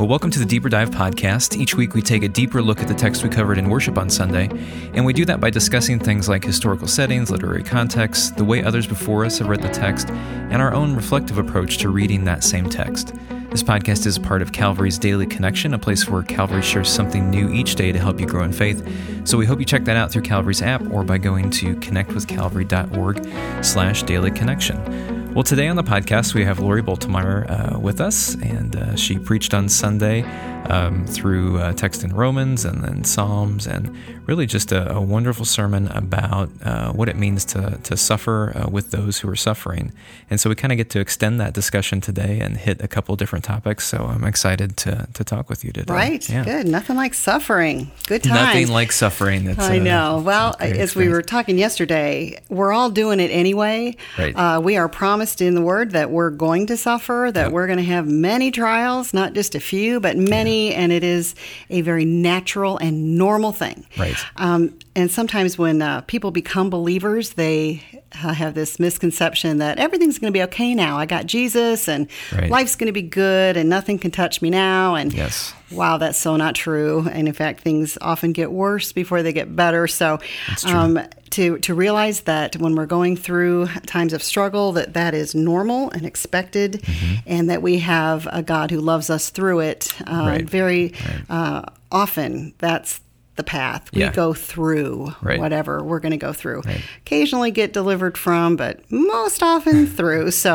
Well, welcome to the Deeper Dive podcast. Each week we take a deeper look at the text we covered in worship on Sunday, and we do that by discussing things like historical settings, literary context, the way others before us have read the text, and our own reflective approach to reading that same text. This podcast is part of Calvary's Daily Connection, a place where Calvary shares something new each day to help you grow in faith. So we hope you check that out through Calvary's app or by going to connectwithcalvary.org slash daily connection. Well, today on the podcast, we have Lori Boltemeyer uh, with us, and uh, she preached on Sunday um, through uh, text in Romans and then Psalms, and really just a, a wonderful sermon about uh, what it means to, to suffer uh, with those who are suffering. And so we kind of get to extend that discussion today and hit a couple different topics. So I'm excited to, to talk with you today. Right. Yeah. Good. Nothing like suffering. Good times. Nothing like suffering. It's I a- know. Well, as we were talking yesterday, we're all doing it anyway. Right. Uh, we are promised in the Word that we're going to suffer, that Yep. we're going to have many trials, not just a few, but many, and it is a very natural and normal thing. Right. Um, and sometimes when uh, people become believers, they uh, have this misconception that everything's going to be okay now. I got Jesus, and Right. life's going to be good, and nothing can touch me now. And Yes. Wow, that's so not true. And in fact, things often get worse before they get better. So, um, to to realize that when we're going through times of struggle, that that is normal and expected, Mm-hmm. and that we have a God who loves us through it. Uh, Right. Very uh, often, that's the path we Yeah. go through Right. whatever we're going to go through Right. occasionally get delivered from but most often through so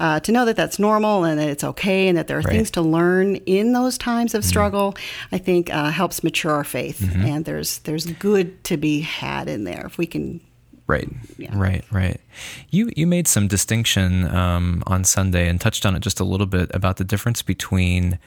uh, to know that that's normal and that it's okay and that there are Right. things to learn in those times Mm-hmm. of struggle i think uh, helps mature our faith and there's there's good to be had in there if we can Right, Yeah. right, right. You you made some distinction um, on Sunday and touched on it just a little bit about the difference between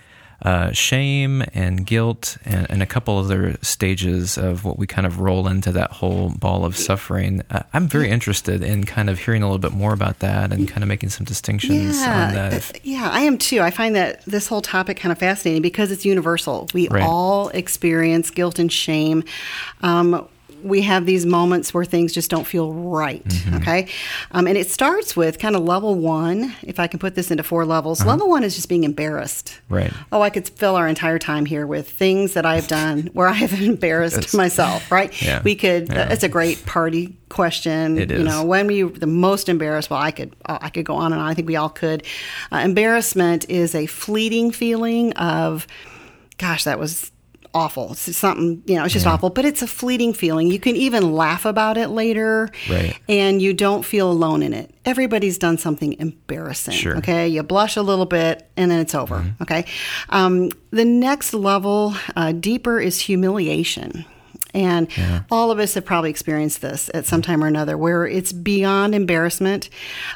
uh, shame and guilt and, and a couple other stages of what we kind of roll into that whole ball of suffering. Uh, I'm very interested in kind of hearing a little bit more about that and kind of making some distinctions on that. Uh, yeah, I am too. I find that this whole topic kind of fascinating because it's universal. We Right. all experience guilt and shame. Um, we have these moments where things just don't feel right. Mm-hmm. Okay. Um, and it starts with kind of level one, if I can put this into four levels. Uh-huh. Level one is just being embarrassed. Right. Oh, I could fill our entire time here with things that I've done where I have embarrassed myself, right? Yeah. We could, Yeah. it's a great party question. It You know, when were you the most embarrassed? Well, I could, I could go on and on. I think we all could. Uh, embarrassment is a fleeting feeling of, gosh, that was awful. It's something, you know, it's just awful, but it's a fleeting feeling. You can even laugh about it later. Right. And you don't feel alone in it. Everybody's done something embarrassing. Sure. Okay. You blush a little bit and then it's over. Okay. Um, the next level, uh, deeper, is humiliation. And all of us have probably experienced this at some time or another where it's beyond embarrassment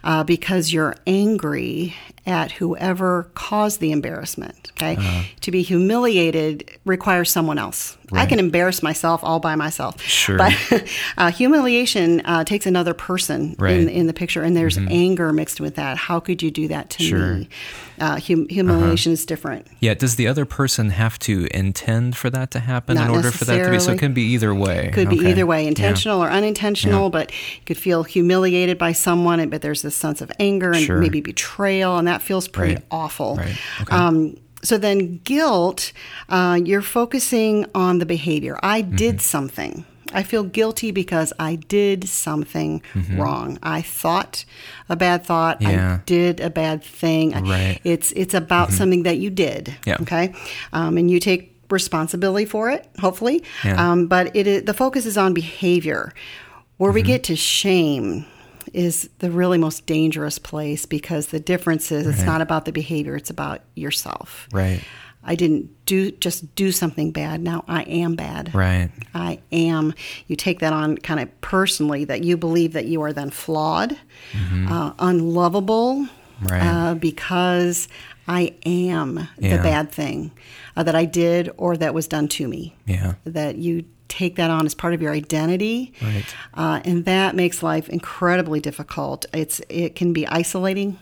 uh, because you're angry at whoever caused the embarrassment. Okay. Uh-huh. To be humiliated requires someone else. I can embarrass myself all by myself. Sure. But uh, humiliation uh, takes another person Right. in, in the picture, and there's anger mixed with that. How could you do that to Sure. me? Uh, hum- humiliation is different. Yeah, does the other person have to intend for that to happen Not in order for that to be? So it can be either way. Could be either way, Yeah. intentional or unintentional, but you could feel humiliated by someone, but there's this sense of anger and Sure. maybe betrayal, and that feels pretty Right. awful. Right. Okay. Um, so then, guilt, uh, you're focusing on the behavior. I Mm-hmm. did something. I feel guilty because I did something wrong. I thought a bad thought. Mm-hmm. Yeah. I did a bad thing. Right. It's it's about something that you did. Yeah. Okay. Um, and you take responsibility for it. Hopefully. Yeah. Um, but it is, the focus is on behavior. Where Mm-hmm. we get to shame is the really most dangerous place because the difference is it's not about the behavior; it's about yourself. Right. I didn't do just do something bad. Now I am bad. Right. I am. You take that on kind of personally that you believe that you are then flawed, uh, unlovable, Mm-hmm. Right. uh, because I am Yeah. the bad thing uh, that I did or that was done to me. Yeah. That you take that on as part of your identity, Right. uh, and that makes life incredibly difficult. It's it can be isolating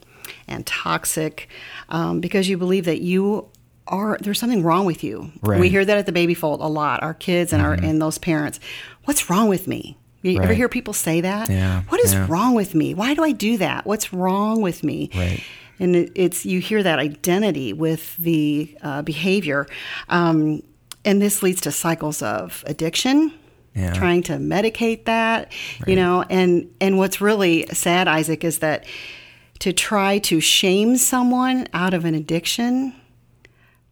and toxic um, because you believe that you are there's something wrong with you. Right. We hear that at the baby fold a lot. Our kids and our and those parents, what's wrong with me? You ever hear people say that? Yeah, What is yeah. wrong with me? Why do I do that? What's wrong with me? Right. and it, it's you hear that identity with the uh, behavior, um, and this leads to cycles of addiction. Yeah. Trying to medicate that, you know, and and what's really sad, Isaac, is that to try to shame someone out of an addiction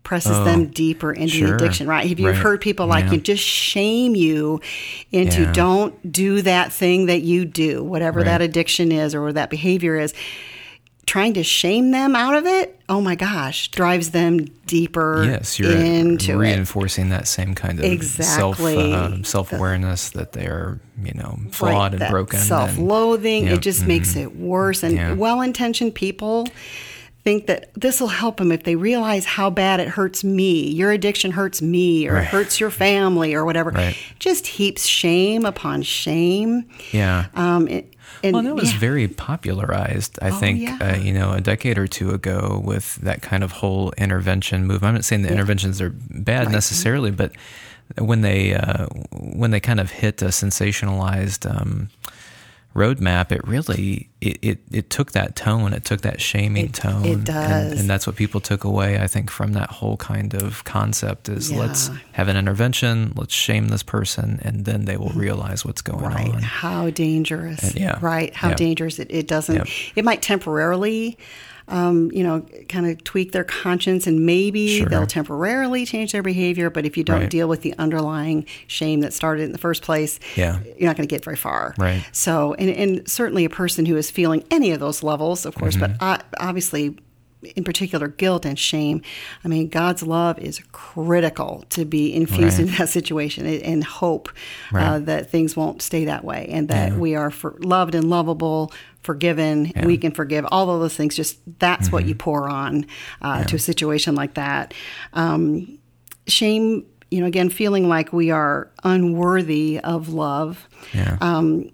presses Oh, them deeper into sure. the addiction, right? Have you Right. heard people like Yeah. you just shame you into Yeah. don't do that thing that you do, whatever that addiction is or that behavior is. Trying to shame them out of it, oh my gosh, drives them deeper Yes, you're into it. reinforcing that same kind of Exactly. self uh, self awareness that they're you know flawed Right, and broken. self-loathing Yep, it just makes it worse and Yeah. well-intentioned people think that this will help them if they realize how bad it hurts me your addiction hurts me or Right. it hurts your family or whatever Right. just heaps shame upon shame yeah. um, it, and Well, that was yeah. very popularized, I think, yeah. uh, you know, a decade or two ago with that kind of whole intervention movement. I'm not saying the interventions are bad necessarily, but when they uh, when they kind of hit a sensationalized um, roadmap, it really it, it, it took that tone, it took that shaming It- tone, it and, does. and that's what people took away. I think from that whole kind of concept is let's have an intervention, let's shame this person, and then they will mm-hmm. realize what's going right on. how dangerous And- yeah. right how Yep. dangerous it, it doesn't Yep. it might temporarily um, you know kind of tweak their conscience and maybe Sure. they'll temporarily change their behavior but if you don't Right. deal with the underlying shame that started in the first place Yeah. you're not going to get very far Right. so and, and certainly a person who is feeling any of those levels of course Mm-hmm. but obviously in particular guilt and shame i mean god's love is critical to be infused Right. into that situation and- hope uh, that things won't stay that way and that Yeah. we are for, loved and lovable forgiven we can forgive all of those things just that's Mm-hmm. what you pour on uh, to a situation like that um, shame you know again feeling like we are unworthy of love Yeah. Um,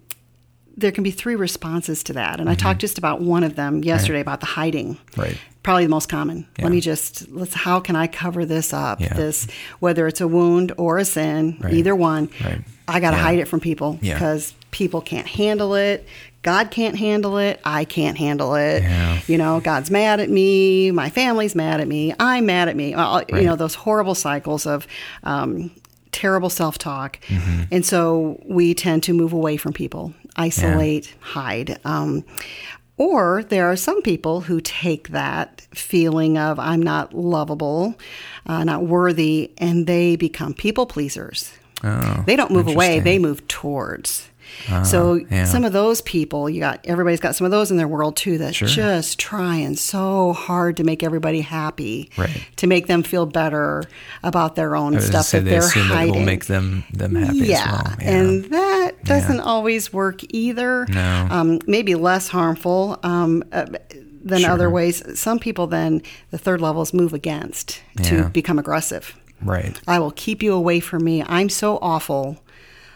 there can be three responses to that and i talked just about one of them yesterday about the hiding Mm-hmm. Right. Probably the most common Yeah. let me just let's how can i cover this up Yeah. this whether it's a wound or a sin Right. either one Right. i got to Yeah. hide it from people Yeah. because people can't handle it god can't handle it i can't handle it Yeah. you know god's mad at me my family's mad at me i'm mad at me Well, you Right. know those horrible cycles of um, terrible self-talk Mm-hmm. and so we tend to move away from people isolate hide um, or there are some people who take that feeling of I'm not lovable, uh, not worthy, and they become people pleasers. Oh, they don't move away, they move towards. So yeah. some of those people, you got everybody's got some of those in their world too that's Sure. just trying so hard to make everybody happy, Right. to make them feel better about their own I was gonna stuff that they they're assume that hiding. it will make them them happy yeah, as well. Yeah. and that doesn't always work either. No. Um, maybe less harmful um, uh, than Sure. other ways. Some people then the third level is move against to become aggressive. right. I will keep you away from me. I'm so awful.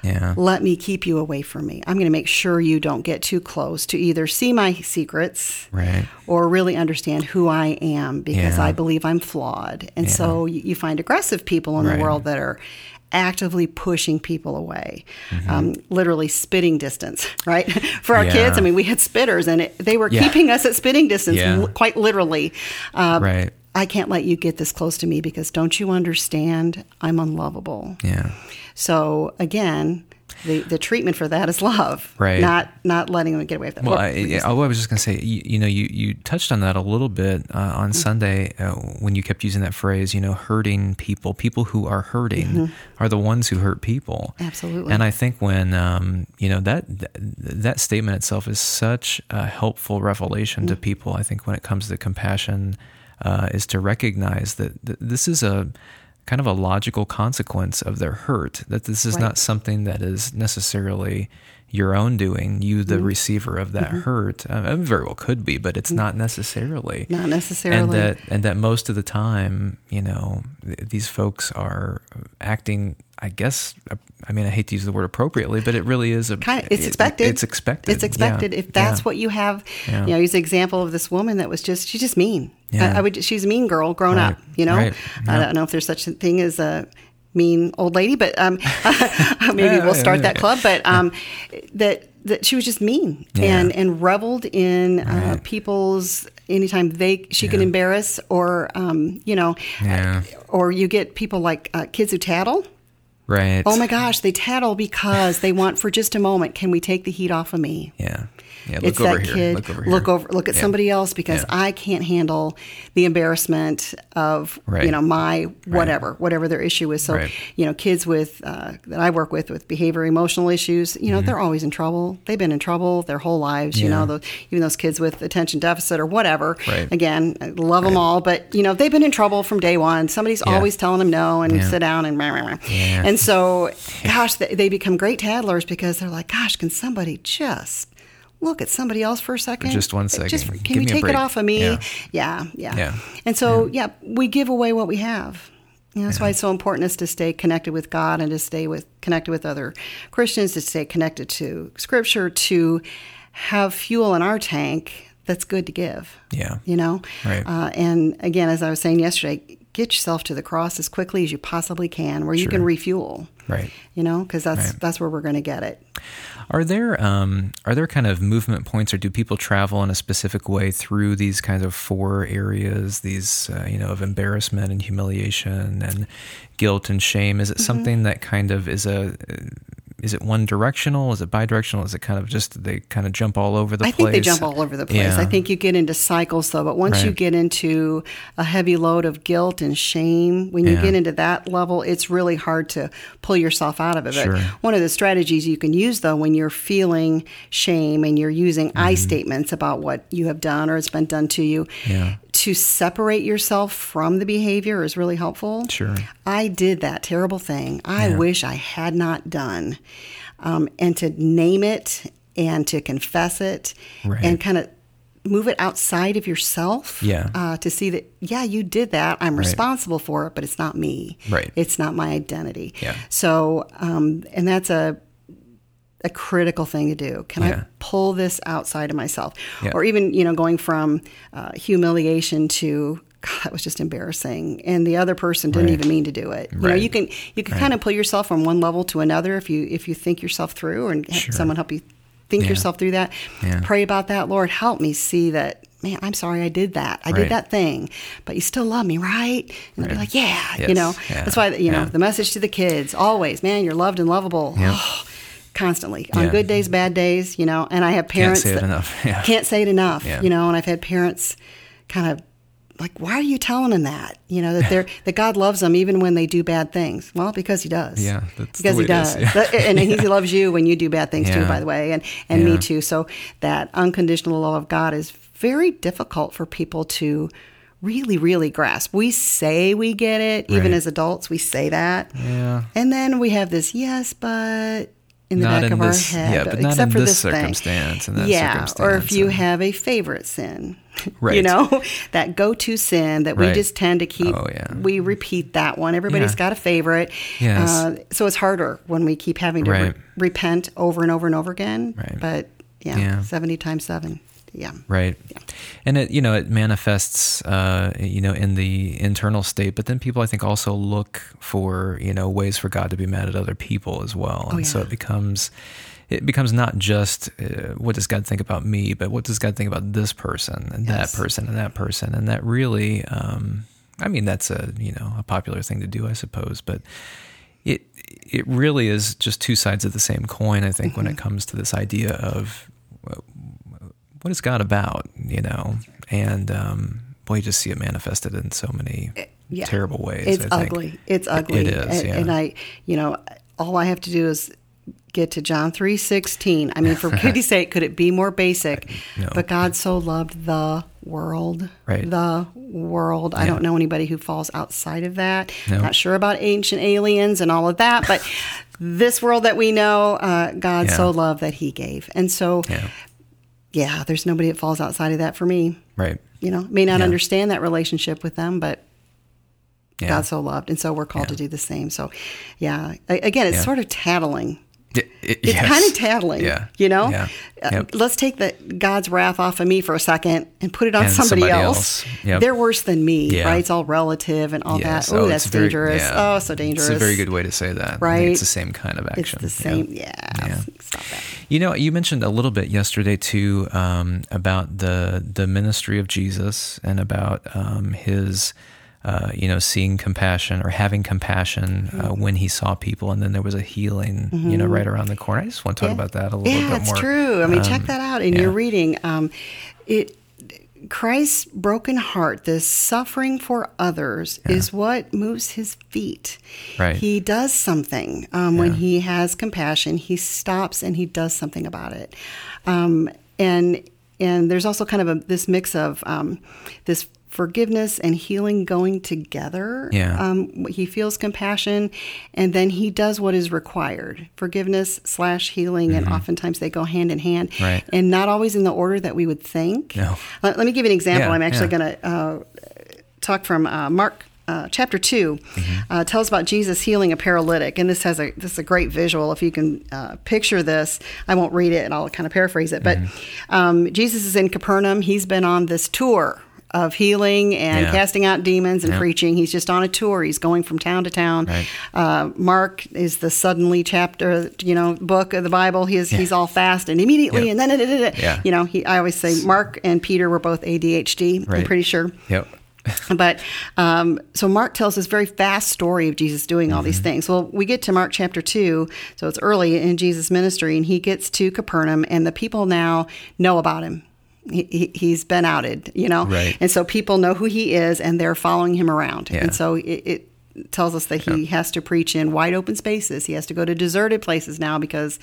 Yeah. Let me keep you away from me. I'm going to make sure you don't get too close to either see my secrets Right. or really understand who I am because Yeah. I believe I'm flawed. And so you, you find aggressive people in Right. the world that are actively pushing people away, Mm-hmm. um, literally spitting distance, right? For our Yeah. kids, I mean, we had spitters and it, they were Yeah. keeping us at spitting distance, Yeah. l- quite literally. Uh, Right. I can't let you get this close to me because don't you understand? I'm unlovable. Yeah. So again, the, the treatment for that is love, Right. Not not letting them get away with that. Well, I, yeah, I was just going to say, you, you know, you, you touched on that a little bit uh, Mm-hmm. on Sunday uh, when you kept using that phrase, you know, hurting people. People who are hurting are the ones who hurt people. Mm-hmm. Absolutely. And I think when, um, you know, that, that that statement itself is such a helpful revelation Mm-hmm. to people. I think when it comes to compassion, uh, is to recognize that th- this is a kind of a logical consequence of their hurt. That this is Right. not something that is necessarily your own doing, you the receiver of that hurt. Uh, very well could be, but it's not necessarily. Not necessarily. And that and that most of the time, you know, th- these folks are acting. I guess. uh, I mean, I hate to use the word appropriately, but it really is a. kind of, it's it- expected. It's expected. It's expected. Yeah. If that's Yeah. what you have, Yeah. you know, use the example of this woman that was just she's just mean. Yeah. I, I would. She's a mean girl, grown Right. up. You know. Right. I don't know if there's such a thing as a mean old lady, but um, maybe Yeah, we'll start yeah, that yeah. club. But um, that that she was just mean Yeah. and and reveled in uh, Right. people's anytime they she can embarrass or um, you know, Yeah. or you get people like uh, kids who tattle. Right. Oh my gosh, they tattle because they want for just a moment. Can we take the heat off of me? Yeah. Yeah. Look it's over that here. kid. Look over here. Look over. Look at Yeah. somebody else because Yeah. I can't handle the embarrassment of Right. you know my whatever whatever their issue is. So Right. you know, kids with uh, that I work with with behavior emotional issues, you know, Mm-hmm. they're always in trouble. They've been in trouble their whole lives. You know, those, even those kids with attention deficit or whatever. Right. Again, I love them all, but you know, they've been in trouble from day one. Somebody's always telling them no and sit down and rah, rah, rah. And so, gosh, they, they become great tattlers because they're like, gosh, can somebody just look at somebody else for a second? just one second. Just can Give we me take break. it off of me? Yeah. Yeah, yeah. Yeah. And so, yeah. we give away what we have. You know, that's why it's so important is to stay connected with God and to stay with connected with other Christians, to stay connected to Scripture, to have fuel in our tank that's good to give. Yeah. You know, Right. Uh, and again, as I was saying yesterday, get yourself to the cross as quickly as you possibly can, where you can refuel. Right. You know, because that's Right. that's where we're going to get it. Are there um, are there kind of movement points, or do people travel in a specific way through these kinds of four areas? These uh, you know of embarrassment and humiliation and guilt and shame. Is it Mm-hmm. something that kind of is a is it one directional? Is it bidirectional? Is it kind of just they kind of jump all over the I place? I think they jump all over the place. Yeah. I think you get into cycles though, but once you get into a heavy load of guilt and shame, when you Yeah. get into that level, it's really hard to pull yourself out of it. But one of the strategies you can use though when you're feeling shame and you're using I Mm-hmm. statements about what you have done or it's been done to you, Yeah. To separate yourself from the behavior is really helpful. Sure. I did that terrible thing. I Yeah. wish I had not done. Um, and to name it and to confess it Right. and kind of move it outside of yourself. Yeah. Uh, to see that, yeah, you did that. I'm responsible for it, but it's not me. Right. It's not my identity. Yeah. So, um, and that's a, a critical thing to do. Can Yeah. I pull this outside of myself? Yeah. Or even, you know, going from uh, humiliation to, God, that was just embarrassing. And the other person didn't Right. even mean to do it. You know, you can you can kind of pull yourself from one level to another if you if you think yourself through and have Sure. someone help you think Yeah. yourself through that. Pray about that. Lord, help me see that. Man, I'm sorry I did that. I Right. did that thing, but you still love me, right? And they'll be like, yeah, Yes. you know. Yeah. That's why you know Yeah. the message to the kids always, man, you're loved and lovable. Yeah. Oh, constantly on Yeah. good days, bad days, you know. And I have parents can't say it that enough. Yeah. can't say it enough, Yeah. you know. And I've had parents kind of like, why are you telling them that? You know that they're that God loves them even when they do bad things. Well, because He does. Yeah, that's the because He is. does. That- and He loves you when you do bad things too. By the way, and and me too. So that unconditional love of God is very difficult for people to really, really grasp. We say we get it, even Right. as adults, we say that. Yeah. And then we have this yes, but in the Not back in of this- our head. yeah, but not except in for this this, thing. circumstance and that yeah, or if you and- have a favorite sin, right? you know, that go-to sin that we just tend to keep. Oh, yeah. We repeat that one. Everybody's Yeah. got a favorite. Yes. Uh, so it's harder when we keep having to re- repent over and over and over again. Right. But yeah, Yeah. seventy times seven. Yeah. Right. Yeah. And it, you know, it manifests, uh, you know, in the internal state, but then people, I think, also look for, you know, ways for God to be mad at other people as well. And so Oh, yeah. it becomes, it becomes not just uh, what does God think about me, but what does God think about this person and Yes. that person and that person. And that really, um, I mean, that's a, you know, a popular thing to do, I suppose, but it, it really is just two sides of the same coin, I think, when Mm-hmm. it comes to this idea of what is God about, you know? And um, boy, you just see it manifested in so many Eh, yeah. terrible ways. It's ugly. It's ugly. It is, And, yeah. and I, you know, all I have to do is get to John three sixteen. I mean, for pity's sake, could it be more basic? No. But God so loved the world, Right. the world. I don't know anybody who falls outside of that. No. Not sure about ancient aliens and all of that, but this world that we know, uh, God Yeah. so loved that He gave, and so Yeah. Yeah, there's nobody that falls outside of that for me. Right. You know, may not Yeah. understand that relationship with them, but Yeah. God so loved, and so we're called Yeah. to do the same. So, yeah, again, it's sort of tattling. It- it- It's yes. kind of tattling, Yeah. you know. Yeah. Uh, let's take the God's wrath off of me for a second and put it on And somebody, somebody else. else. Yep. They're worse than me, Yeah. right? It's all relative and all Yes. that. Oh, that's very- dangerous. Oh, so dangerous. It's a very good way to say that. Right? It's the same kind of action. It's the same. Yeah. Yeah. Stop that. You know, you mentioned a little bit yesterday too um, about the the ministry of Jesus and about um, his, uh, you know, seeing compassion or having compassion uh, Mm-hmm. when he saw people, and then there was a healing, you know, right around the corner. I just want to talk Yeah. about that a little yeah, bit it's more. true. I mean, Um, check that out in yeah. your reading. Um, it Christ's broken heart, this suffering for others, is what moves his feet. Right. He does something um, when he has compassion. He stops and he does something about it. Um, and and there's also kind of a, this mix of um, this forgiveness and healing going together. Yeah. Um, he feels compassion, and then he does what is required: forgiveness slash healing, and oftentimes they go hand in hand, Mm-hmm. Right. and not always in the order that we would think. No. Let, let me give you an example. Yeah, I'm actually yeah. going to uh, talk from uh, Mark. Uh, chapter 2 Mm-hmm. uh, tells about Jesus healing a paralytic, and this has a this is a great visual. If you can uh, picture this, I won't read it, and I'll kind of paraphrase it. But Mm-hmm. um, Jesus is in Capernaum. He's been on this tour of healing and Yeah. casting out demons and Yeah. preaching. He's just on a tour. He's going from town to town. Right. Uh, Mark is the suddenly chapter, you know, book of the Bible. He's he's all fast and immediately, Yep. and then da, da, da. Yeah. you know. He I always say Mark and Peter were both ADHD. I'm pretty sure. Yep. But um, so Mark tells this very fast story of Jesus doing all these Mm-hmm. things. Well, we get to Mark chapter two, so it's early in Jesus' ministry, and he gets to Capernaum, and the people now know about him. He, he, he's been outed, you know, Right. and so people know who he is, and they're following him around. Yeah. And so it, it tells us that he has to preach in wide open spaces. He has to go to deserted places now because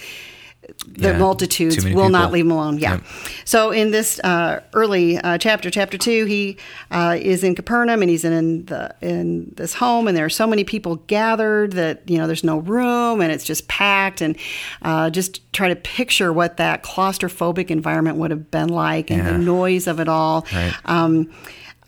the Yeah, multitudes will not leave him alone. Yeah. Yep. So in this uh, early uh, chapter, chapter two, he uh, is in Capernaum and he's in the in this home, and there are so many people gathered that you know there's no room and it's just packed, and uh, just try to picture what that claustrophobic environment would have been like, and Yeah. the noise of it all. Right. Um,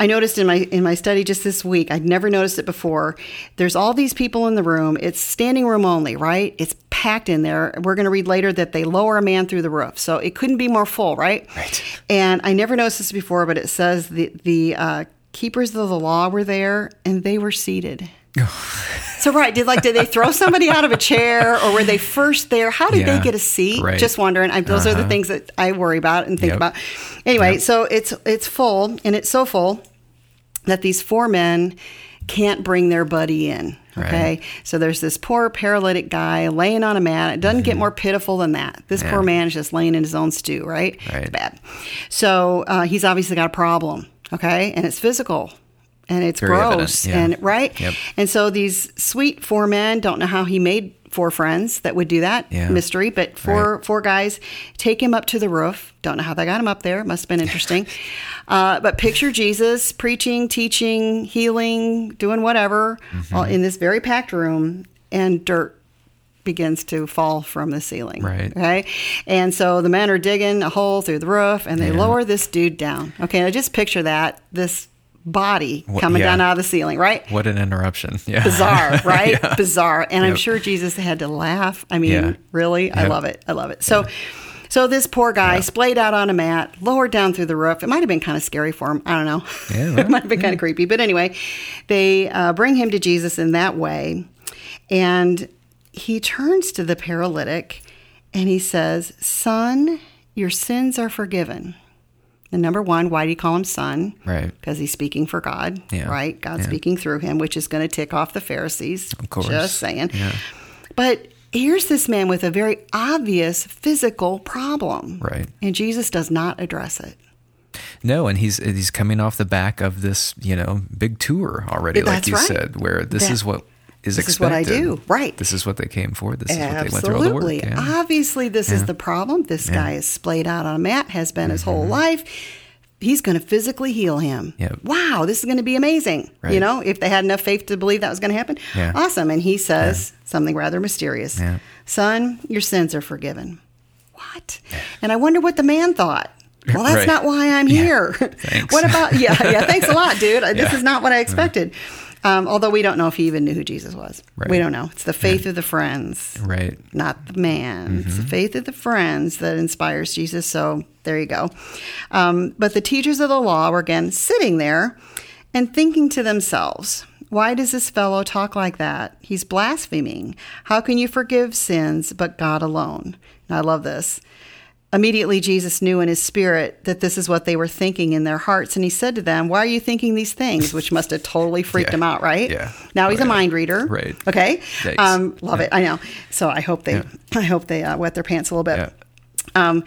I noticed in my in my study just this week, I'd never noticed it before. There's all these people in the room. It's standing room only, right? It's packed in there. We're going to read later that they lower a man through the roof, so it couldn't be more full, right? Right. And I never noticed this before, but it says the the uh, keepers of the law were there and they were seated. So right, did like did they throw somebody out of a chair or were they first there? How did Yeah, they get a seat? right. Just wondering. I, those are the Uh-huh. things that I worry about and think Yep. about. Anyway, Yep. so it's it's full and it's so full that these four men can't bring their buddy in. Okay, Right. so there's this poor paralytic guy laying on a mat. It doesn't get more pitiful than that. This Mm-hmm. Yeah. poor man is just laying in his own stew. Right? Right. It's bad. So uh, he's obviously got a problem. Okay, and it's physical. And it's Very gross, evident, yeah. and right, Yep. and so these sweet four men don't know how he made four friends that would do that Yeah. mystery, but four four guys take him up to the roof. Don't know how they got him up there. Must have been interesting. uh, but picture Jesus preaching, teaching, healing, doing whatever, Mm-hmm. all in this very packed room, and dirt begins to fall from the ceiling. Right. Okay. And so the men are digging a hole through the roof, and they Yeah. lower this dude down. Okay. Now just picture that this body coming yeah. down out of the ceiling, right? What an interruption. Yeah. bizarre, right? Yeah. Bizarre. And I'm sure Jesus had to laugh. I mean, Yeah. really? I love it. I love it. So so this poor guy splayed out on a mat, lowered down through the roof. It might have been kind of scary for him. I don't know. Yeah, well, it might have been kind of creepy. But anyway, they uh, bring him to Jesus in that way. And he turns to the paralytic and he says, Son, your sins are forgiven. And number one, why do you call him son? Right. Because he's speaking for God, Yeah. right? God's Yeah. speaking through him, which is going to tick off the Pharisees. Of course. Just saying. Yeah. But here's this man with a very obvious physical problem. Right. And Jesus does not address it. No, and he's he's coming off the back of this, you know, big tour already, like That's you right. said, where this That- is what is this is what. I do, right. This is what they came for. This is what they went through all the work. Absolutely. Yeah. Obviously, this is the problem. This guy is splayed out on a mat, has been his whole life. He's going to physically heal him. Mm-hmm. Yep. Wow, this is going to be amazing. You know, if they had enough faith to believe that was going to happen, Yeah. awesome. And he says something rather mysterious Yeah. Son, your sins are forgiven. What? And I wonder what the man thought. Well, that's Right. not why I'm Yeah. here. What about, yeah, yeah, thanks a lot, dude. This is not what I expected. Um, although we don't know if he even knew who Jesus was. Right. We don't know. It's the faith of the friends, Right. not the man. It's Mm-hmm. the faith of the friends that inspires Jesus. So there you go. Um, but the teachers of the law were again sitting there and thinking to themselves, why does this fellow talk like that? He's blaspheming. How can you forgive sins but God alone? And I love this. Immediately, Jesus knew in his spirit that this is what they were thinking in their hearts. And he said to them, Why are you thinking these things? Which must have totally freaked Yeah. him out, right? Yeah. Now he's Oh, a yeah. mind reader. Right. Okay. Um, love it. I know. So I hope they, Yeah. I hope they uh, wet their pants a little bit. Yeah. Um,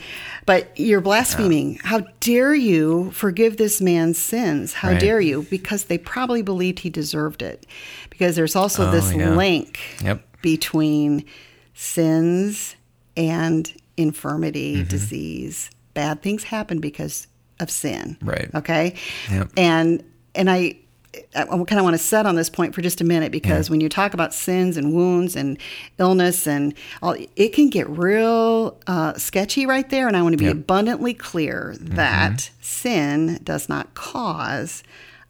but you're blaspheming. How dare you forgive this man's sins? How Right. dare you? Because they probably believed he deserved it. Because there's also Oh, this yeah. link Yep. between sins and infirmity, Mm-hmm. disease. Bad things happen because of sin. Right. Okay. Yep. And and I. I kind of want to set on this point for just a minute because when you talk about sins and wounds and illness and all, it can get real uh, sketchy right there. And I want to be Yep. abundantly clear that sin does not cause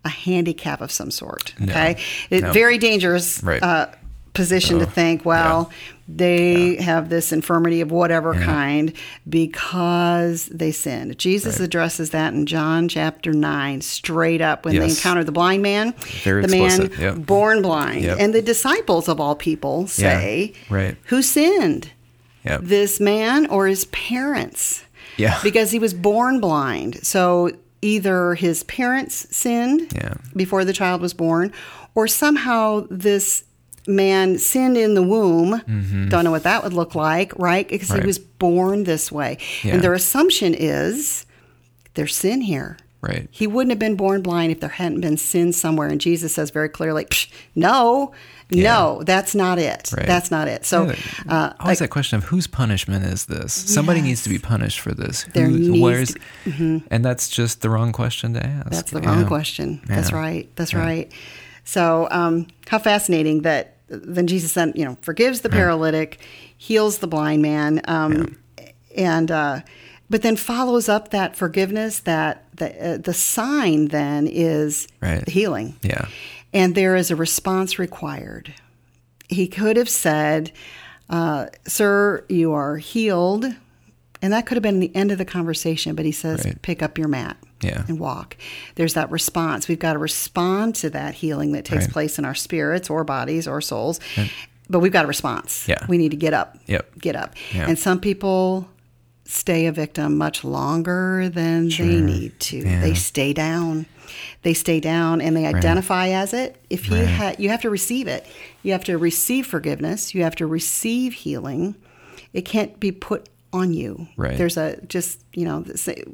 a handicap of some sort. No. Okay, it's No. very dangerous Right. uh, position to Oh, think. Well, they have this infirmity of whatever Yeah. kind because they sinned. Jesus Right. addresses that in John chapter nine, straight up when they encounter the blind man, Very the man yep. born blind, Yep. and the disciples of all people say, right. "Who sinned, Yep. this man or his parents?" Yeah. because he was born blind. So either his parents sinned Yeah. before the child was born, or somehow this man sinned in the womb. Don't know what that would look like, right? Because Mm-hmm. Right. he was born this way. Yeah. And their assumption is there's sin here. Right. He wouldn't have been born blind if there hadn't been sin somewhere. And Jesus says very clearly, "Psh, no, no, that's not it. Right. That's not it. So, Yeah, uh, Always that question of whose punishment is this? Somebody needs to be punished for this. There Who- needs where's- mm-hmm. And that's just the wrong question to ask. That's the Yeah. wrong question. That's right. That's right. So, um, how fascinating that then Jesus then you know forgives the paralytic, heals the blind man, um, and uh, but then follows up that forgiveness. That the uh, the sign then is Right. the healing. Yeah. and there is a response required. He could have said, uh, "Sir, you are healed." And that could have been the end of the conversation, but he says, Right. pick up your mat Yeah. and walk. There's that response. We've got to respond to that healing that takes Right. place in our spirits or bodies or souls. But we've got a response. Yeah. We need to get up. Yep. Get up. And some people stay a victim much longer than Sure. they need to. Yeah. They stay down. They stay down and they identify as it. If you Right. ha- you have to receive it. You have to receive forgiveness. You have to receive healing. It can't be put on you. Right. There's a just you know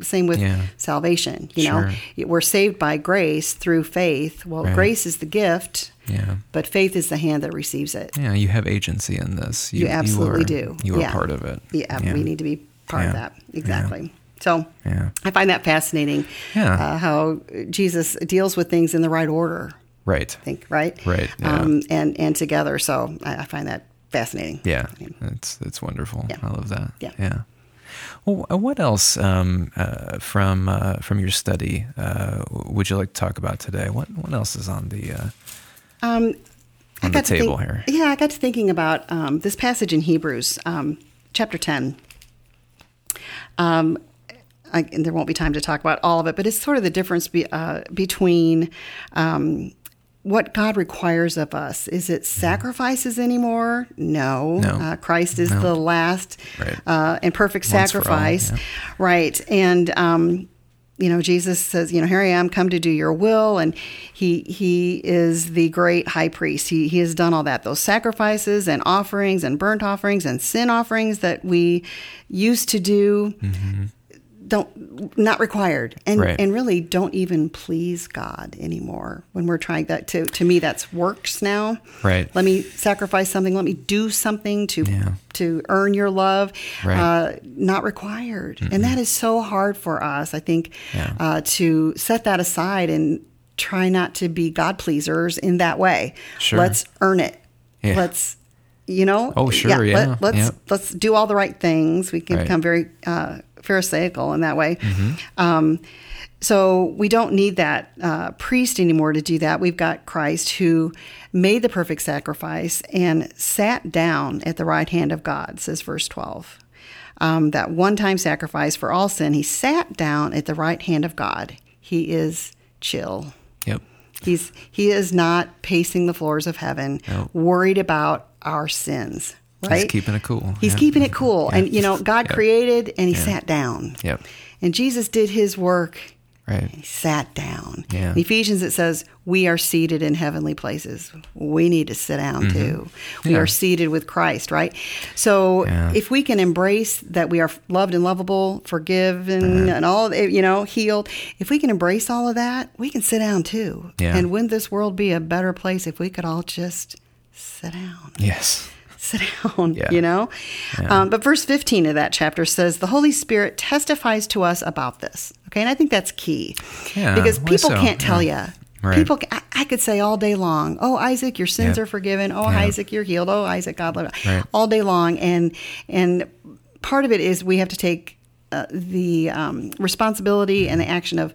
same with Yeah. salvation. You Sure. know, we're saved by grace through faith. Well, Right. grace is the gift, Yeah. but faith is the hand that receives it. Yeah. You have agency in this. You absolutely are, do. You are Yeah. part of it. Yeah, we need to be part of that. Exactly. So Yeah. I find that fascinating. Yeah. Uh, how Jesus deals with things in the right order. Right. I think right. Right, yeah. Um, and and together. So I, I find that fascinating. Yeah. It's it's wonderful. Yeah. I love that. Yeah. Yeah. Well, uh, what else um, uh, from uh, from your study uh, would you like to talk about today? What what else is on the uh, Um, On the table think- here. Yeah, I got to thinking about um, this passage in Hebrews, um, chapter 10. Um, I, and there won't be time to talk about all of it, but it's sort of the difference be, uh, between um, what God requires of us. Is it sacrifices anymore? No. Mm-hmm. No. Uh, Christ is No. the last Right. uh, and perfect Once for all, sacrifice. yeah. Right. And, um, you know, Jesus says, you know, here I am, come to do your will. And he he is the great high priest. He, he has done all that, those sacrifices and offerings and burnt offerings and sin offerings that we used to do. Don't not required, and Right. and really don't even please God anymore. When we're trying that to to me, that's works now. Right. Let me sacrifice something. Let me do something to Yeah. to earn your love. Right. Uh, not required, and that is so hard for us. I think Yeah. uh, to set that aside and try not to be God pleasers in that way. Sure. Let's earn it. Yeah. Let's you know. Oh, sure, yeah, Let, us yeah. let's do all the right things. We can Right. become very uh, pharisaical in that way. Um, so we don't need that uh, priest anymore to do that. We've got Christ who made the perfect sacrifice and sat down at the right hand of God, says verse 12. Um, that one time sacrifice for all sin, he sat down at the right hand of God. He is chill. Yep. He's he is not pacing the floors of heaven, Nope. worried about our sins. Right? He's keeping it cool. He's Yeah. keeping it cool. And you know, God Yep. created and he sat down. Yep. And Jesus did his work. Right. He sat down. Yeah. In Ephesians it says, We are seated in heavenly places. We need to sit down too. We Mm-hmm. Are seated with Christ, right? So if we can embrace that we are loved and lovable, forgiven, Uh-huh. and all, you know, healed, if we can embrace all of that, we can sit down too. Yeah. And wouldn't this world be a better place if we could all just sit down? Yes. Sit down, Yeah. you know? Yeah. Um, but verse 15 of that chapter says, The Holy Spirit testifies to us about this. Okay, and I think that's key. Yeah, Because people so? can't tell you. Right. People, I, I could say all day long, "Oh, Isaac, your sins are forgiven. Oh. Isaac, you're healed. Oh, Isaac, God love you." Right. All day long, and and part of it is we have to take uh, the um, responsibility and the action of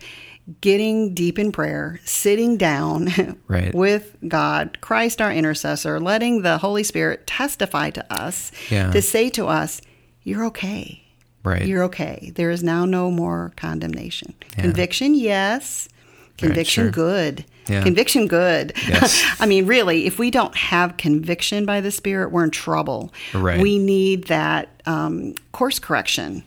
getting deep in prayer, sitting down Right. with God, Christ our intercessor, letting the Holy Spirit testify to us Yeah. to say to us, "You're okay." Right. You're okay. There is now no more condemnation. Yeah. Conviction, yes. Conviction, sure. good. Yeah. Conviction, good. Yes. I mean, really, if we don't have conviction by the Spirit, we're in trouble. Right. We need that um, course correction.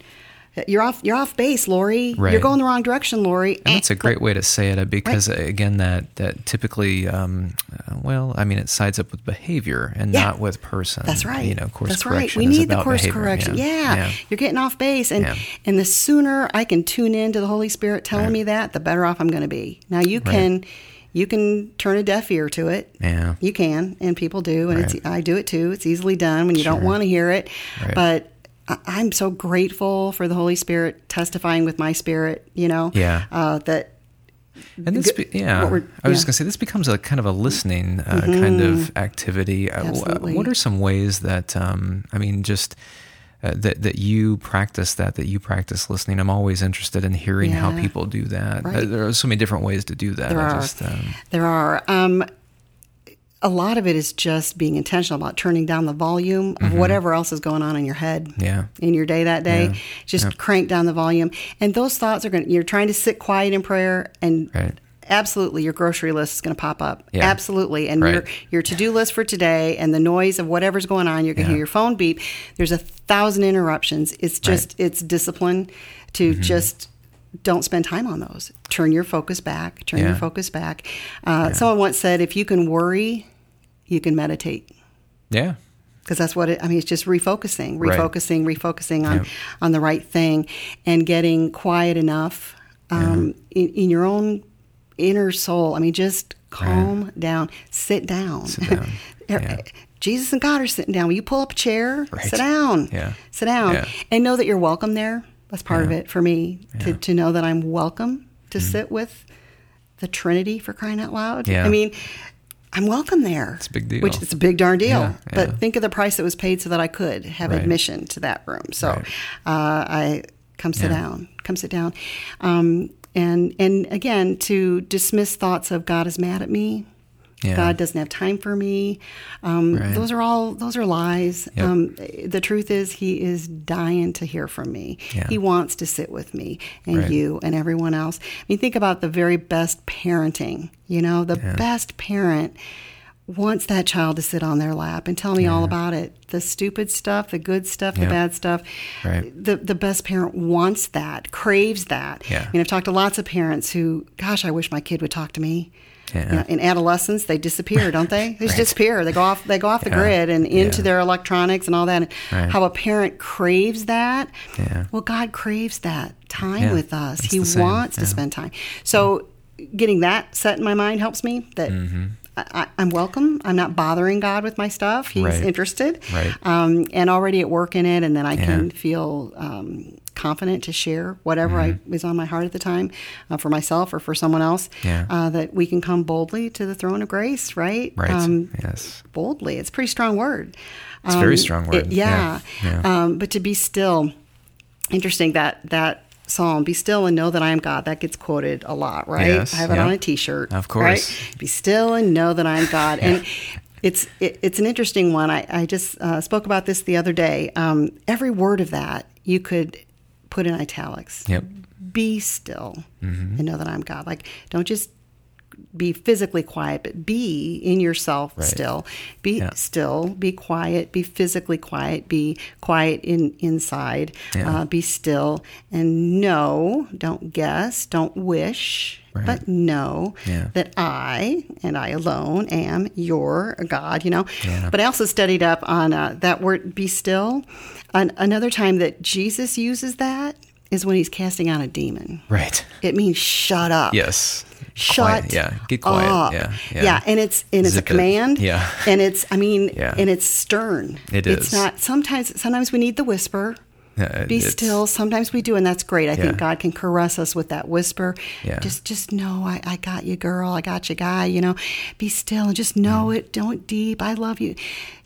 You're off. You're off base, Lori. You're going the wrong direction, Lori. And that's a great way to say it uh, because, again, that, that typically, um, uh, well, I mean, it sides up with behavior and Yeah. not with person. That's right. You know, course That's right. correction We is need the course behavior. correction. Yeah. Yeah. You're getting off base. And Yeah. and the sooner I can tune in to the Holy Spirit telling me that, the better off I'm going to be. Now you can you can turn a deaf ear to it. Yeah. You can, and people do, and Right. it's I do it too. It's easily done when you don't want to hear it. Right. But I'm so grateful for the Holy Spirit testifying with my spirit, you know, Yeah. uh, that And this, be, yeah, what we're- I was yeah. Mm-hmm. just gonna say this becomes a kind of a listening uh, kind of activity. Uh, Absolutely. What are some ways that um, I mean, just uh, that that you practice that that you practice listening? I'm always interested in hearing how people do that. Uh, Right. there are so many different ways to do that. There I are. just, um, There are. Um, a lot of it is just being intentional about turning down the volume of whatever else is going on in your head. Mm-hmm. Yeah. In your day that day, Yeah. just Yeah. crank down the volume, and those thoughts are going. to You're trying to sit quiet in prayer, and Right. absolutely, your grocery list is going to pop up. Yeah. Absolutely, and Right. your your to do list for today, and the noise of whatever's going on. You're going to hear your phone beep. There's a thousand interruptions. It's just it's discipline to Mm-hmm. just don't spend time on those. Turn your focus back. Turn your focus back. Uh, Someone once said, if you can worry, you can meditate. yeah, Because that's what it, I mean, it's just refocusing, Right. refocusing, refocusing on, Yeah. on the right thing and getting quiet enough um, in, in your own inner soul. I mean, just calm down, sit down. Sit down. Yeah. Jesus and God are sitting down. Will you pull up a chair? Right. Sit down. Yeah. Sit down. Yeah. And know that you're welcome there. That's part of it for me to, Yeah. Mm-hmm. to know that I'm welcome to sit with the Trinity for crying out loud. Yeah. I mean, I'm welcome there. It's a big deal. Which is a big darn deal. Yeah, But yeah. think of the price that was paid so that I could have Right. admission to that room. So Right. uh, I come sit Yeah. down, come sit down, um, and and again to dismiss thoughts of God is mad at me. Yeah. God doesn't have time for me. Um, Right. Those are all those are lies. Yep. Um, the truth is, He is dying to hear from me. Yeah. He wants to sit with me and Right. you and everyone else. I mean, think about the very best parenting. You know, the Yeah. best parent wants that child to sit on their lap and tell me all about it. The stupid stuff, the good stuff, the bad stuff. Right. The the best parent wants that, craves that. Yeah. I mean, I've talked to lots of parents who, gosh, I wish my kid would talk to me. Yeah. You know, in adolescence, they disappear, don't they? They just Right. disappear. They go off. They go off the Yeah. grid and into Yeah. their electronics and all that. And Right. How a parent craves that. Yeah. Well, God craves that time with us. it's He wants to spend time. So, getting that set in my mind helps me. That Mm-hmm. I, I'm welcome. I'm not bothering God with my stuff. He's Right. interested, Right. um, and already at work in it. And then I can feel um, confident to share whatever I was on my heart at the time, uh, for myself or for someone else. Mm-hmm. Yeah. Uh, that we can come boldly to the throne of grace, right? Right. Um, yes. boldly. It's a pretty strong word. It's a very strong word. yeah. Yeah. Yeah. Um, but to be still interesting that that psalm, "Be still and know that I am God," that gets quoted a lot, right? Yes, I have it yeah. on a T-shirt, Of course. Right? Be still and know that I am God, and it's it, it's an interesting one. I, I just uh, spoke about this the other day. Um, every word of that you could put in italics. Yep. Be still Mm-hmm. and know that I'm God. Like, don't just be physically quiet, but be in yourself Right. still. Be Yeah. still. Be quiet. Be physically quiet. Be quiet in inside. Yeah. Uh, be still and know. Don't guess. Don't wish. Right. But know Yeah. that I and I alone am your God. You know. But I also studied up on uh, that word "be still." An- another time that Jesus uses that is when he's casting out a demon. Right. It means shut up. Yes. Shut Quiet. Yeah. Get quiet. up. Yeah. Yeah. and it's and it's Zip a it. command. Yeah. and it's I mean, Yeah. and it's stern. It It's not. Sometimes sometimes we need the whisper. Yeah, Be still. Sometimes we do, and that's great. I Yeah. think God can caress us with that whisper. Yeah. Just just know I, I got you, girl. I got you, guy. You know, be still and just know Mm. it. Don't deep. I love you.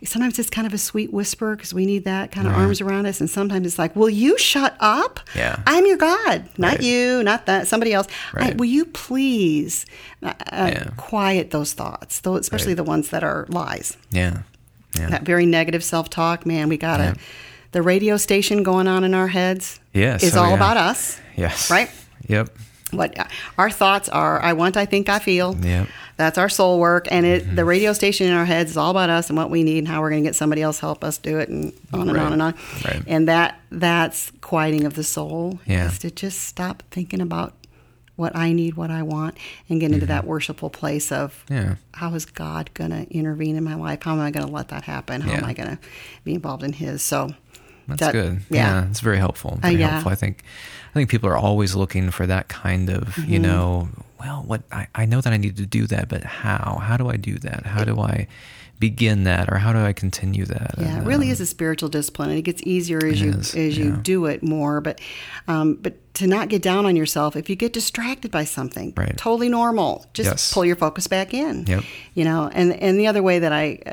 Sometimes it's kind of a sweet whisper because we need that kind of arms around us, and sometimes it's like, will you shut up? Yeah. I'm your God, not Right. you, not that somebody else. I- will you please uh, uh, Yeah. quiet those thoughts, though, especially Right. the ones that are lies Yeah. Yeah. that very negative self-talk man we got to Yeah. The radio station going on in our heads Yes, is oh, all yeah. about us Yes. right Yep. what our thoughts are i want i think i feel Yep. that's our soul work and it the radio station in our heads is all about us and what we need and how we're going to get somebody else help us do it and on and Right. on and on Right. and that that's quieting of the soul Yeah. is to just stop thinking about what i need what i want and get into that worshipful place of Mm-hmm. Yeah. how is God going to intervene in my life? How am I going to let that happen? How am I going to be involved in His? So That's that- good. Yeah. Yeah, it's very helpful. Uh, yeah. helpful. I think. I think people are always looking for that kind of, you Mm-hmm. know, well, what I, I know that I need to do that, but how? How do I do that? How do I begin that, or how do I continue that? Yeah, And, it really um, is a spiritual discipline, and it gets easier as you is, as you yeah. do it more. But um, but to not get down on yourself if you get distracted by something, Right. totally normal. Just Yes. pull your focus back in. Yep. You know, and and the other way that I. Uh,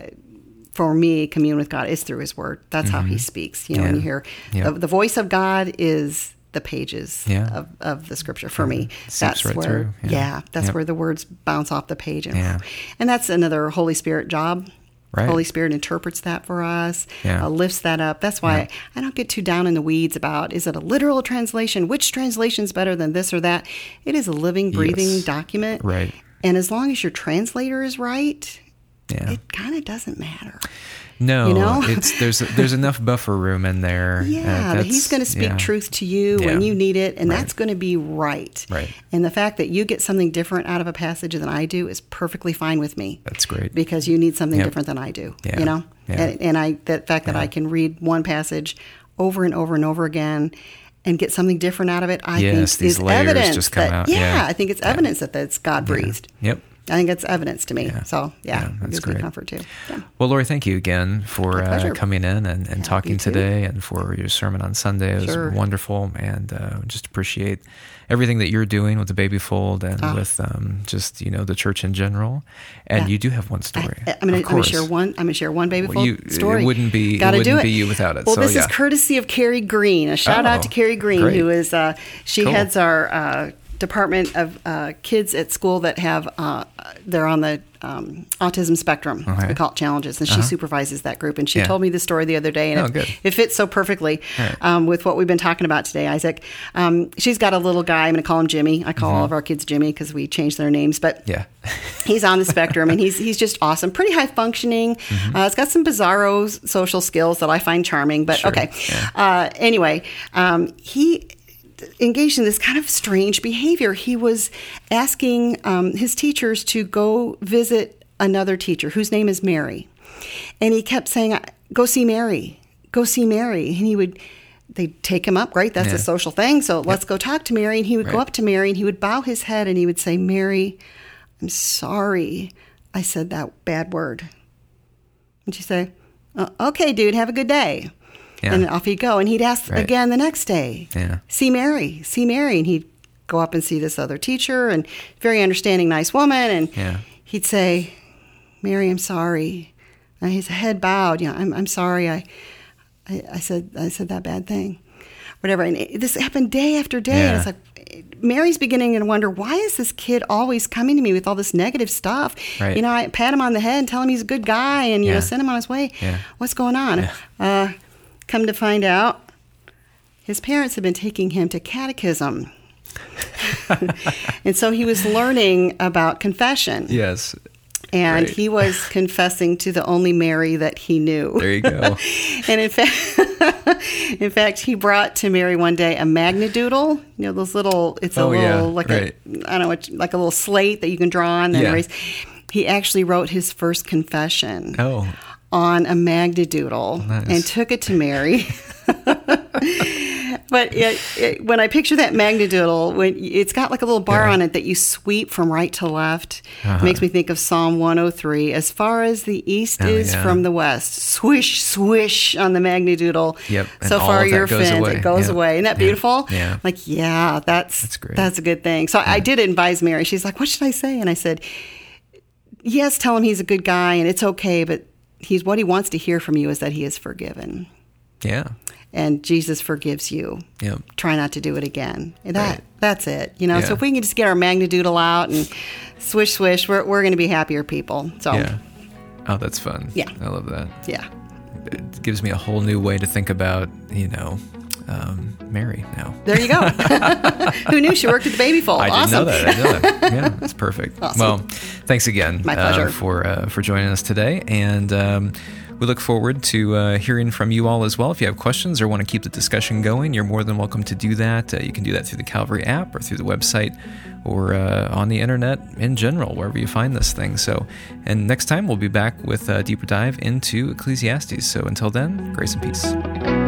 for me, commune with God is through His Word. That's how He speaks. You know, when you Mm-hmm. Hear Yeah. the, the voice of God is the pages Yeah. of, of the Scripture for me. That's right where, yeah. Yeah. that's Yep. where the words bounce off the page, and Yeah. and that's another Holy Spirit job. Right. Holy Spirit interprets that for us, Yeah. uh, lifts that up. That's why I don't get too down in the weeds about is it a literal translation? Which translation is better than this or that? It is a living, breathing Yes. document. Right. And as long as your translator is right, Yeah. it kind of doesn't matter. no, you know? it's there's there's enough buffer room in there. Yeah, uh, that he's going to speak yeah. truth to you when you need it, and Right. that's going to be right. Right. And the fact that you get something different out of a passage than I do is perfectly fine with me. That's great. because you need something Yep. different than I do. Yeah. You know, Yeah. and, and I the fact that I can read one passage over and over and over again and get something different out of it, I Yes, think is evidence that out. yeah, Yeah. I think it's evidence that that's God breathed. Yep. I think it's evidence to me. Yeah. So yeah, Yeah, that's great. comfort too. Yeah. Well, Lori, thank you again for uh, coming in and, and talking too. today and for your sermon on Sunday. It was Sure. wonderful and uh, just appreciate everything that you're doing with the baby fold and Ah. with um, just, you know, the church in general. And you do have one story. am I'm gonna share one. I'm gonna share one baby Well, fold you- it story. wouldn't be- Gotta do wouldn't it. be you without it, Well, so, this is courtesy of Carrie Green. A shout out Oh, to Carrie Green, great. who is uh, she Cool. heads our uh, department of uh, kids at school that have uh, they're on the um, autism spectrum. Okay. We call it challenges, and she supervises that group. And she Yeah. told me the story the other day, and Oh, it, good. it fits so perfectly Right. um, with what we've been talking about today, Isaac. Um, she's got a little guy. I'm going to call him Jimmy. I call all of our kids Jimmy because we change their names, but Yeah. he's on the spectrum and he's he's just awesome pretty high functioning Mm-hmm. uh, it's got some bizarro social skills that i find charming but Sure, okay yeah. uh, anyway um, he engaged in this kind of strange behavior. He was asking um, his teachers to go visit another teacher whose name is mary. And he kept saying go see mary. Go see mary. And he would they'd take him up right? That's Yeah. a social thing. So let's go talk to mary. And he would go up to mary and he would bow his head and he would say mary I'm sorry I said that bad word. And she'd say, "Uh, Okay, dude, have a good day. Yeah. And off he'd go. And he'd ask Right. again the next day, Yeah. See Mary, see Mary. And he'd go up and see this other teacher and very understanding, nice woman. And Yeah. he'd say, Mary, I'm sorry. And his head bowed. You know, I'm, I'm sorry. I, I, I said I said that bad thing. whatever. And it, this happened day after day. And Yeah. it's like, Mary's beginning to wonder why is this kid always coming to me with all this negative stuff? Right. You know, I pat him on the head and tell him he's a good guy and you Yeah. know send him on his way. Yeah. What's going on? Uh, come to find out, his parents had been taking him to catechism. and so he was learning about confession. Yes. And Right. he was confessing to the only Mary that he knew. There you go. And in fact, in fact, he brought to Mary one day a Magna Doodle. You know those little. It's a Oh, little yeah, like right. a I don't know what like a little slate that you can draw on and Yeah. erase. He actually wrote his first confession Oh, on a Magna Doodle Nice. and took it to Mary. but it, it, when I picture that Magna Doodle, when it's got like a little bar Yeah. on it that you sweep from right to left, Uh-huh. it makes me think of Psalm 103. As far as the east Oh, is yeah. from the west, swish, swish on the Magna Doodle. Yep, So all far of that your goes fins, away. it goes Yep. away. Isn't that Yeah. beautiful? Yeah. Like, yeah, that's That's great. That's a good thing. So I did advise Mary. She's like, "What should I say?" And I said, yes, tell him he's a good guy and it's okay, but he's what he wants to hear from you is that he is forgiven yeah. and Jesus forgives you. Yeah. Try not to do it again. And that Right. that's it. You know, Yeah. so if we can just get our Magna Doodle out and swish swish, we're we're going to be happier people. So Yeah. Oh, that's fun. Yeah. I love that. yeah. It gives me a whole new way to think about, you know, um, Mary now. There you go. Who knew she worked at the baby fold? I awesome. didn't know that. I didn't know that. Yeah, that's perfect. Awesome. Well, thanks again My uh, pleasure. for uh, for joining us today, and um, we look forward to uh, hearing from you all as well. If you have questions or want to keep the discussion going, you're more than welcome to do that. Uh, you can do that through the Calvary app or through the website or uh, on the internet in general, wherever you find this thing. So, and next time we'll be back with a deeper dive into Ecclesiastes. So until then, grace and peace.